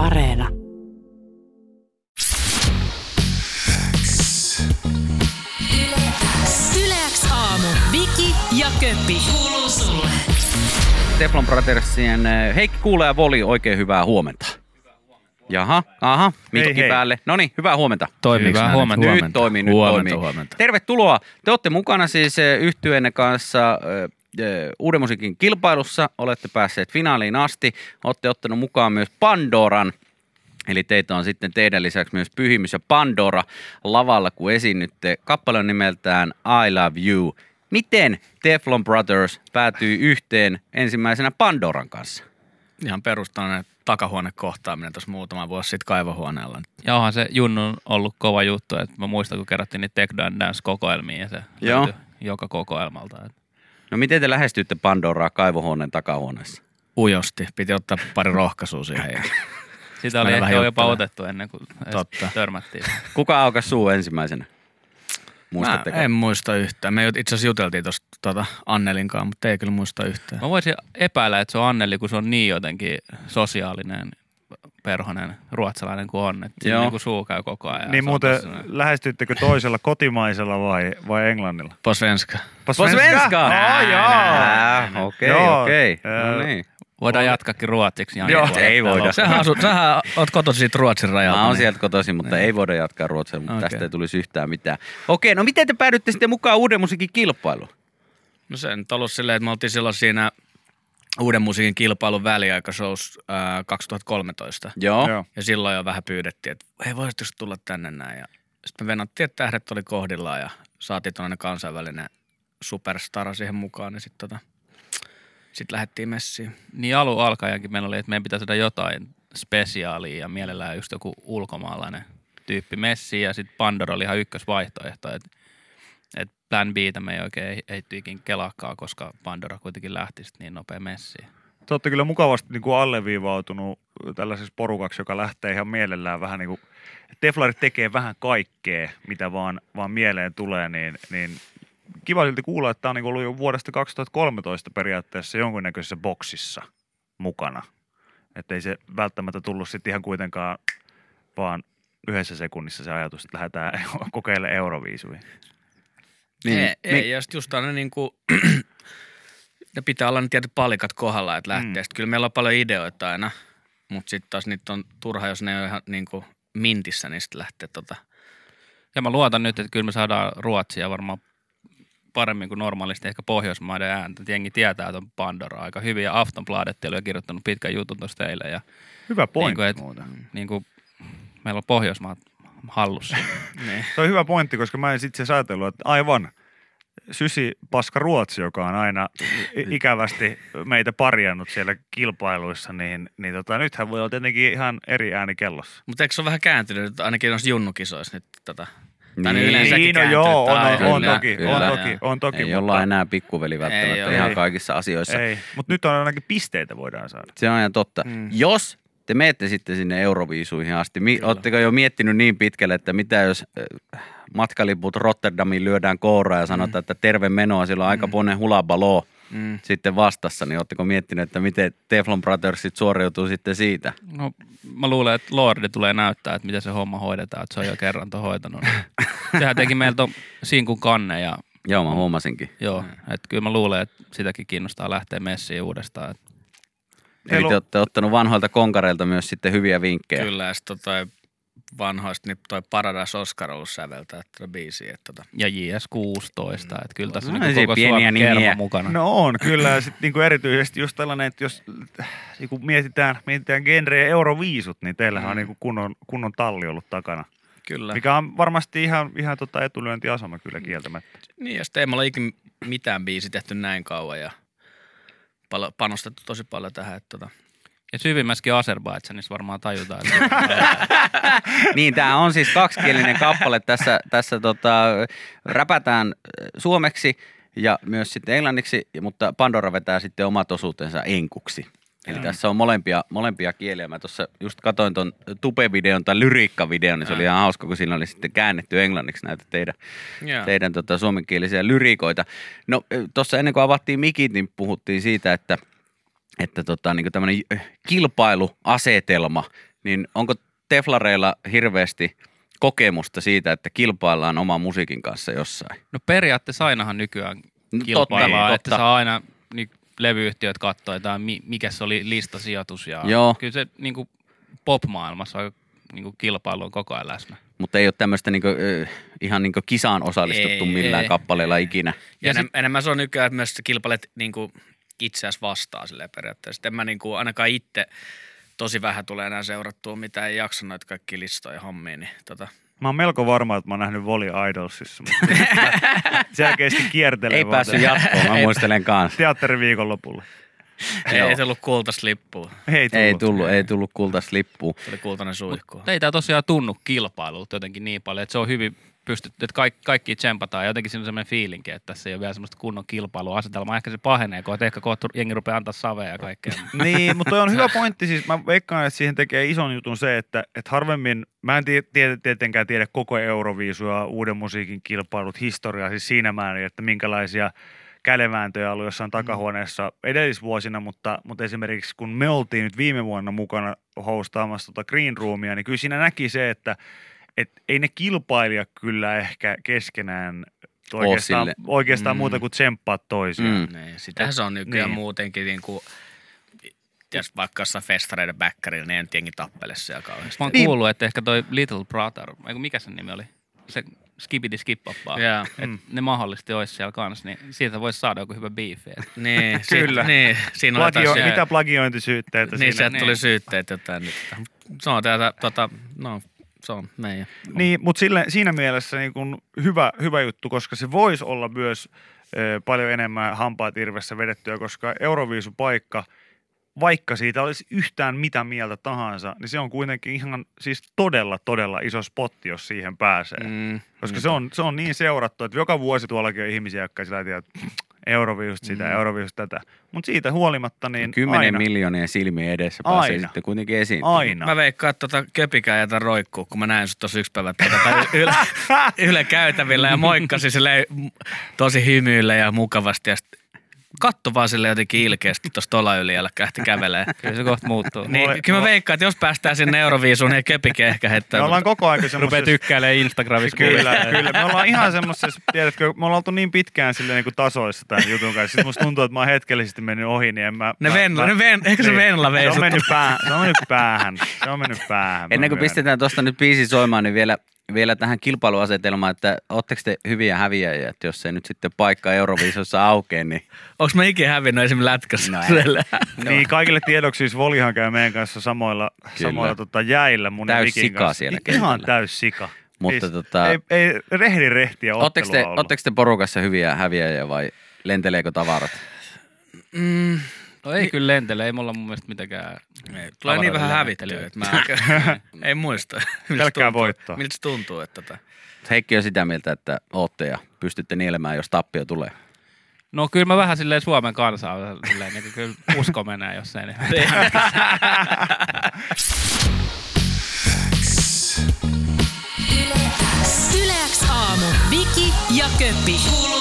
Areena. Yleäks aamu. Viki ja Köppi. Kuuluu sulle. Teflon Brothersien eh, Heikki Kuule ja Voli, oikein hyvää huomenta. Jaha, aha, mikki hei. päälle. No niin, hyvää huomenta. Toimiiko Hyvää huomenta. nyt? Nyt toimii, nyt Huomenta, toimii. huomenta. Tervetuloa. Te olette mukana siis yhtyeenne kanssa eh, eh, Uuden musiikin kilpailussa. Olette päässeet finaaliin asti. Olette ottanut mukaan myös Pandoran. Eli teitä on sitten teidän lisäksi myös Pyhimys ja Pandora lavalla, kun esiinnytte. Kappale on nimeltään I Love You. Miten Teflon Brothers päätyi yhteen ensimmäisenä Pandoran kanssa? Ihan perustainen takahuonekohtaaminen tuossa muutama vuosi sitten kaivohuoneella. Ja onhan se Junnun ollut kova juttu, että mä muistan, kun kerrottiin niitä Tech Dan Dance-kokoelmia ja se Joo. joka kokoelmalta. Et No miten te lähestyitte Pandoraa kaivohuoneen takahuoneessa? Ujosti. Piti ottaa pari rohkaisua siihen. Ja Sitä oli ehkä jopa otettu ennen kuin Totta. törmättiin. Kuka aukas suu ensimmäisenä? Muistatteko? Mä en muista yhtään. Me itse asiassa juteltiin tuosta tota Annelin kanssa, mutta ei kyllä muista yhtään. Mä voisin epäillä, että se on Anneli, kun se on niin jotenkin sosiaalinen perhonen ruotsalainen kuin on. Että Joo. niin kuin suu käy koko ajan. Niin muuten sellainen- lähestyttekö toisella kotimaisella vai, vai englannilla? På svenska. På svenska! Joo. Okei, okei. No niin. Voidaan jatkakin ruotsiksi. Jani Joo, ei voida. Sähän, asut, sähän oot kotoisin siitä Ruotsin rajalta. Mä oon niin- sieltä kotoisin, mutta ei voida jatkaa ruotsia, mutta Okei. tästä ei tulisi yhtään mitään. Okei, no miten te päädyitte sitten mukaan uuden musiikin kilpailuun? No se nyt ollut silleen, että me oltiin silloin siinä uuden musiikin kilpailun väliaikashows äh, 2013. Joo. Joo. Ja silloin jo vähän pyydettiin, että hei voisitko tulla tänne näin. Ja sitten me venattiin, että tähdet oli kohdillaan ja saatiin tuollainen kansainvälinen superstara siihen mukaan. Ja sitten tota, sit lähdettiin messiin. Niin alun alkaenkin meillä oli, että meidän pitäisi saada jotain spesiaalia ja mielellään just joku ulkomaalainen tyyppi messi ja sitten Pandora oli ihan ykkösvaihtoehto. Että et plan B me ei oikein ehty ikin kelakkaa, koska Pandora kuitenkin lähti niin nopea messiin. Te olette kyllä mukavasti niin kuin alleviivautunut tällaisessa porukaksi, joka lähtee ihan mielellään vähän niin kuin, Teflarit tekee vähän kaikkea, mitä vaan, vaan mieleen tulee, niin, niin kiva silti kuulla, että tämä on niin kuin ollut jo vuodesta 2013 periaatteessa jonkunnäköisessä boksissa mukana. Että ei se välttämättä tullut sitten ihan kuitenkaan vaan yhdessä sekunnissa se ajatus, että lähdetään kokeilemaan Euroviisuihin. Niin. Ei, ei, ja sitten just aina niin kuin, ne pitää olla ne tietyt palikat kohdalla, että lähtee. Mm. Mm. Kyllä meillä on paljon ideoita aina, mutta sitten taas niitä on turha, jos ne on ihan niin kuin mintissä, niin sitten lähtee tota, Ja mä luotan nyt, että kyllä me saadaan Ruotsia varmaan paremmin kuin normaalisti ehkä Pohjoismaiden ääntä. Jengi tietää, että on Pandora aika hyvin ja Aftonbladet oli jo kirjoittanut pitkän jutun tuosta eilen. Ja Hyvä niin pointti kuin, et, muuten. niin kuin, meillä on Pohjoismaat hallussa. niin. Se on hyvä pointti, koska mä en sitten ajatellut, että aivan sysi paska Ruotsi, joka on aina i- ikävästi meitä parjannut siellä kilpailuissa, niin, niin tota, nythän voi olla tietenkin ihan eri ääni kellossa. Mutta eikö se ole vähän kääntynyt, että ainakin noissa junnukisoissa nyt tota, tai Niin. Niin, no joo, on, on, on kyllä, toki, kyllä. on toki, on toki. Ei mutta, olla enää pikkuveli välttämättä Ei ihan Ei. kaikissa asioissa. Ei, mutta nyt on ainakin pisteitä voidaan saada. Se on ihan totta. Mm. Jos te menette sitten sinne Euroviisuihin asti, mi- Kyllä. ootteko jo miettinyt niin pitkälle, että mitä jos matkaliput Rotterdamiin lyödään kouraan ja sanotaan, että terve menoa, siellä on aika monen hulabaloo Mm. sitten vastassa, niin ootteko miettinyt, että miten Teflon Brothersit suoriutuu sitten siitä? No, mä luulen, että Lordi tulee näyttää, että miten se homma hoidetaan, että se on jo kerran ton hoitanut. Sehän teki meiltä sinkun kanne ja Joo, mä huomasinkin. joo, että kyllä mä luulen, että sitäkin kiinnostaa lähteä messiin uudestaan. Et Eli te on- olette ottanut vanhoilta konkareilta myös sitten hyviä vinkkejä. Kyllä, ja sitten toi vanhoista, niin toi Paradise Oscar ollut säveltää tätä biisiä. Että tota, Ja JS16, että kyllä tässä No, on niin koko pieniä Suomen nimiä. kerma mukana. No on, kyllä. Ja sitten niinku erityisesti just tällainen, että jos niinku mietitään, mietitään genrejä euroviisut, niin teillähän Mm. on niinku kunnon, kunnon talli ollut takana. kyllä. Mikä on varmasti ihan, ihan tota etulyöntiasema kyllä kieltämättä. Niin, ja sitten ei me olla ikinä mitään biisi tehty näin kauan ja palo, panostettu tosi paljon tähän. Että tota, Ja syvimmäskin Azerbaidsanissa varmaan tajutaan. Että Niin, tämä on siis kaksikielinen kappale. Tässä, tässä tota, räpätään äh, suomeksi ja myös sitten englanniksi, mutta Pandora vetää sitten omat osuutensa enkuksi. Eli Joo. tässä on molempia, molempia kieliä. Mä tuossa just katsoin ton Tupe-videon tai lyriikka-videon, niin se oli ihan hauska, kun siinä oli sitten käännetty englanniksi näitä teidän, Joo. teidän tota, suomenkielisiä lyriikoita. No tuossa ennen kuin avattiin mikit, niin puhuttiin siitä, että että tota, niin tämmöinen kilpailuasetelma niin onko Teflareilla hirveästi kokemusta siitä, että kilpaillaan oman musiikin kanssa jossain? No periaatteessa ainahan nykyään No, kilpaillaan, totta, että totta. saa aina niin levyyhtiöt katsoa, että mi- mikä se oli listasijoitus. Ja Joo. Kyllä se niin kuin pop-maailmassa on niin kuin kilpailu on koko ajan läsnä. Mutta ei ole tämmöistä niinku, ihan niinku kisaan osallistuttu Ei, millään ei, kappaleella ikinä. Ja, Ja enem, sit- enemmän se on nykyään että myös, että kilpailet niin kuin itseäsi vastaan silleen periaatteessa. Sitten en mä niin kuin, ainakaan itse tosi vähän tulee enää seurattua, mitä ei jaksa noita kaikki listoja ja hommia, niin tota, Mä oon melko varma, että mä oon nähnyt Voli Idolsissa, mutta selkeästi kiertelee Ei päässyt jatkoon, mä muistelen kanssa. teatteriviikonlopulle. ei, Joo. ei tullut kultaista lippua. Ei tullut. Ei tullut, ei tullut kultaista lippua. Tuli kultainen suihku. Ei tämä tosiaan tunnu kilpailulta jotenkin niin paljon, että se on hyvin pystytty, että kaikki, kaikki tsempataan jotenkin siinä on sellainen fiilinki, että tässä ei ole vielä semmoista kunnon kilpailuasetelmaa. Ehkä se pahenee, kun ehkä kohta jengi rupeaa antaa savea ja kaikkea. Niin, mutta on hyvä pointti. Siis mä veikkaan, että siihen tekee ison jutun se, että, että harvemmin, mä en tie, tie, tietenkään tiedä koko Euroviisua, uuden musiikin kilpailut, historiaa siis siinä määrin, että minkälaisia kälevääntöjä ollut jossain takahuoneessa edellisvuosina, mutta, mutta esimerkiksi kun me oltiin nyt viime vuonna mukana hostaamassa tota Green Roomia, niin kyllä siinä näki se, että et ei ne kilpailijat kyllä ehkä keskenään oikeastaan, sille. oikeastaan Mm. muuta kuin tsemppaa toisiaan. Mm. Niin, sitähän se on nykyään Niin. muutenkin niin kuin, jos vaikka jossain festareiden bäkkärillä, niin nyt jengi tappele siellä kauheasti. Mä oon Niin. kuullut, että ehkä toi Little Brother, mikä sen nimi oli? Se Skibidi Skippapaa. Joo. Että Mm. ne mahdollisesti olisi siellä kanssa, niin siitä voisi saada joku hyvä biifi. Niin, Kyllä. Sit, niin, siinä on Plagio, mitä plagiointisyytteitä niin siinä? sieltä tuli Niin. syytteet jotain nyt. Se on täältä, tota, no, se on meidän. Niin, mutta sille, siinä mielessä niin kun hyvä, hyvä juttu, koska se voisi olla myös ö, paljon enemmän hampaat irvessä vedettyä, koska Euroviisupaikka, vaikka siitä olisi yhtään mitä mieltä tahansa, niin se on kuitenkin ihan siis todella, todella iso spotti, jos siihen pääsee. Mm, koska se on, se on niin seurattu, että joka vuosi tuollakin on ihmisiä, jotka sillä tiedät, Euroviisut sitä, mm. Euroviisut tätä. Mutta siitä huolimatta, niin Kymmenen aina, miljoonien silmien edessä pääsee Aina. sitten kuitenkin esiin. aina. Mä veikkaan, että tota köpikää jätä roikkuu, kun mä näin sut tossa yksi päivä tätä yle, yle käytävillä ja moikkasi sille tosi hymyille ja mukavasti. Ja sit katto vaan sille jotenkin ilkeästi tuossa tola yli ja lähti kävelee. Kyllä se kohta muuttuu. Niin, Mulle- kyllä mä mulle- veikkaan, että jos päästään sinne Euroviisuun, niin köpike ehkä Me heittää. ollaan koko ajan Rupee semmoisessa... tykkäilemään Instagramissa Kyllä, kyllä. Me ollaan ihan semmoisessa, tiedätkö, me ollaan oltu niin pitkään sille niin kuin tasoissa tämän jutun kanssa. Sitten musta tuntuu, että mä oon hetkellisesti mennyt ohi, niin en mä... Ne mä, Venla, mä, ne ven, eikö se niin. Venla vei Se on mennyt päähän. Se on mennyt päähän. Se on mennyt päähän. Ennen kuin pistetään tuosta nyt biisi soimaan, niin vielä, vielä tähän kilpailuasetelmaan, että ootteko te hyviä häviäjiä, että jos se nyt sitten paikka Euroviisossa aukee, niin Onks mä ikinä hävinnyt esimerkiksi lätkässä? No ei. Sille. Niin, kaikille tiedoksi siis Volihan käy meidän kanssa samoilla, samoilla tota, jäillä mun Täys sika kanssa. siellä I- Ihan kentällä. täys sika. Mutta siis, tota- ei, ei rehdi rehtiä ootteko te, ootteko te porukassa hyviä häviäjiä vai lenteleekö tavarat? Mm, No ei kyllä lentele, ei mulla mun mielestä mitenkään. Ei, tulee niin vähän hävittyä, että mä ei muista. Pelkkää tuntuu? voittoa. Miltä se tuntuu, että tota. Heikki on sitä mieltä, että ootte ja pystytte nielemään, jos tappio tulee. No kyllä mä vähän silleen Suomen kansaa silleen, niin kyllä usko menee, jos ei. Niin. Yleäks aamu. Viki ja Köppi. Kuuluu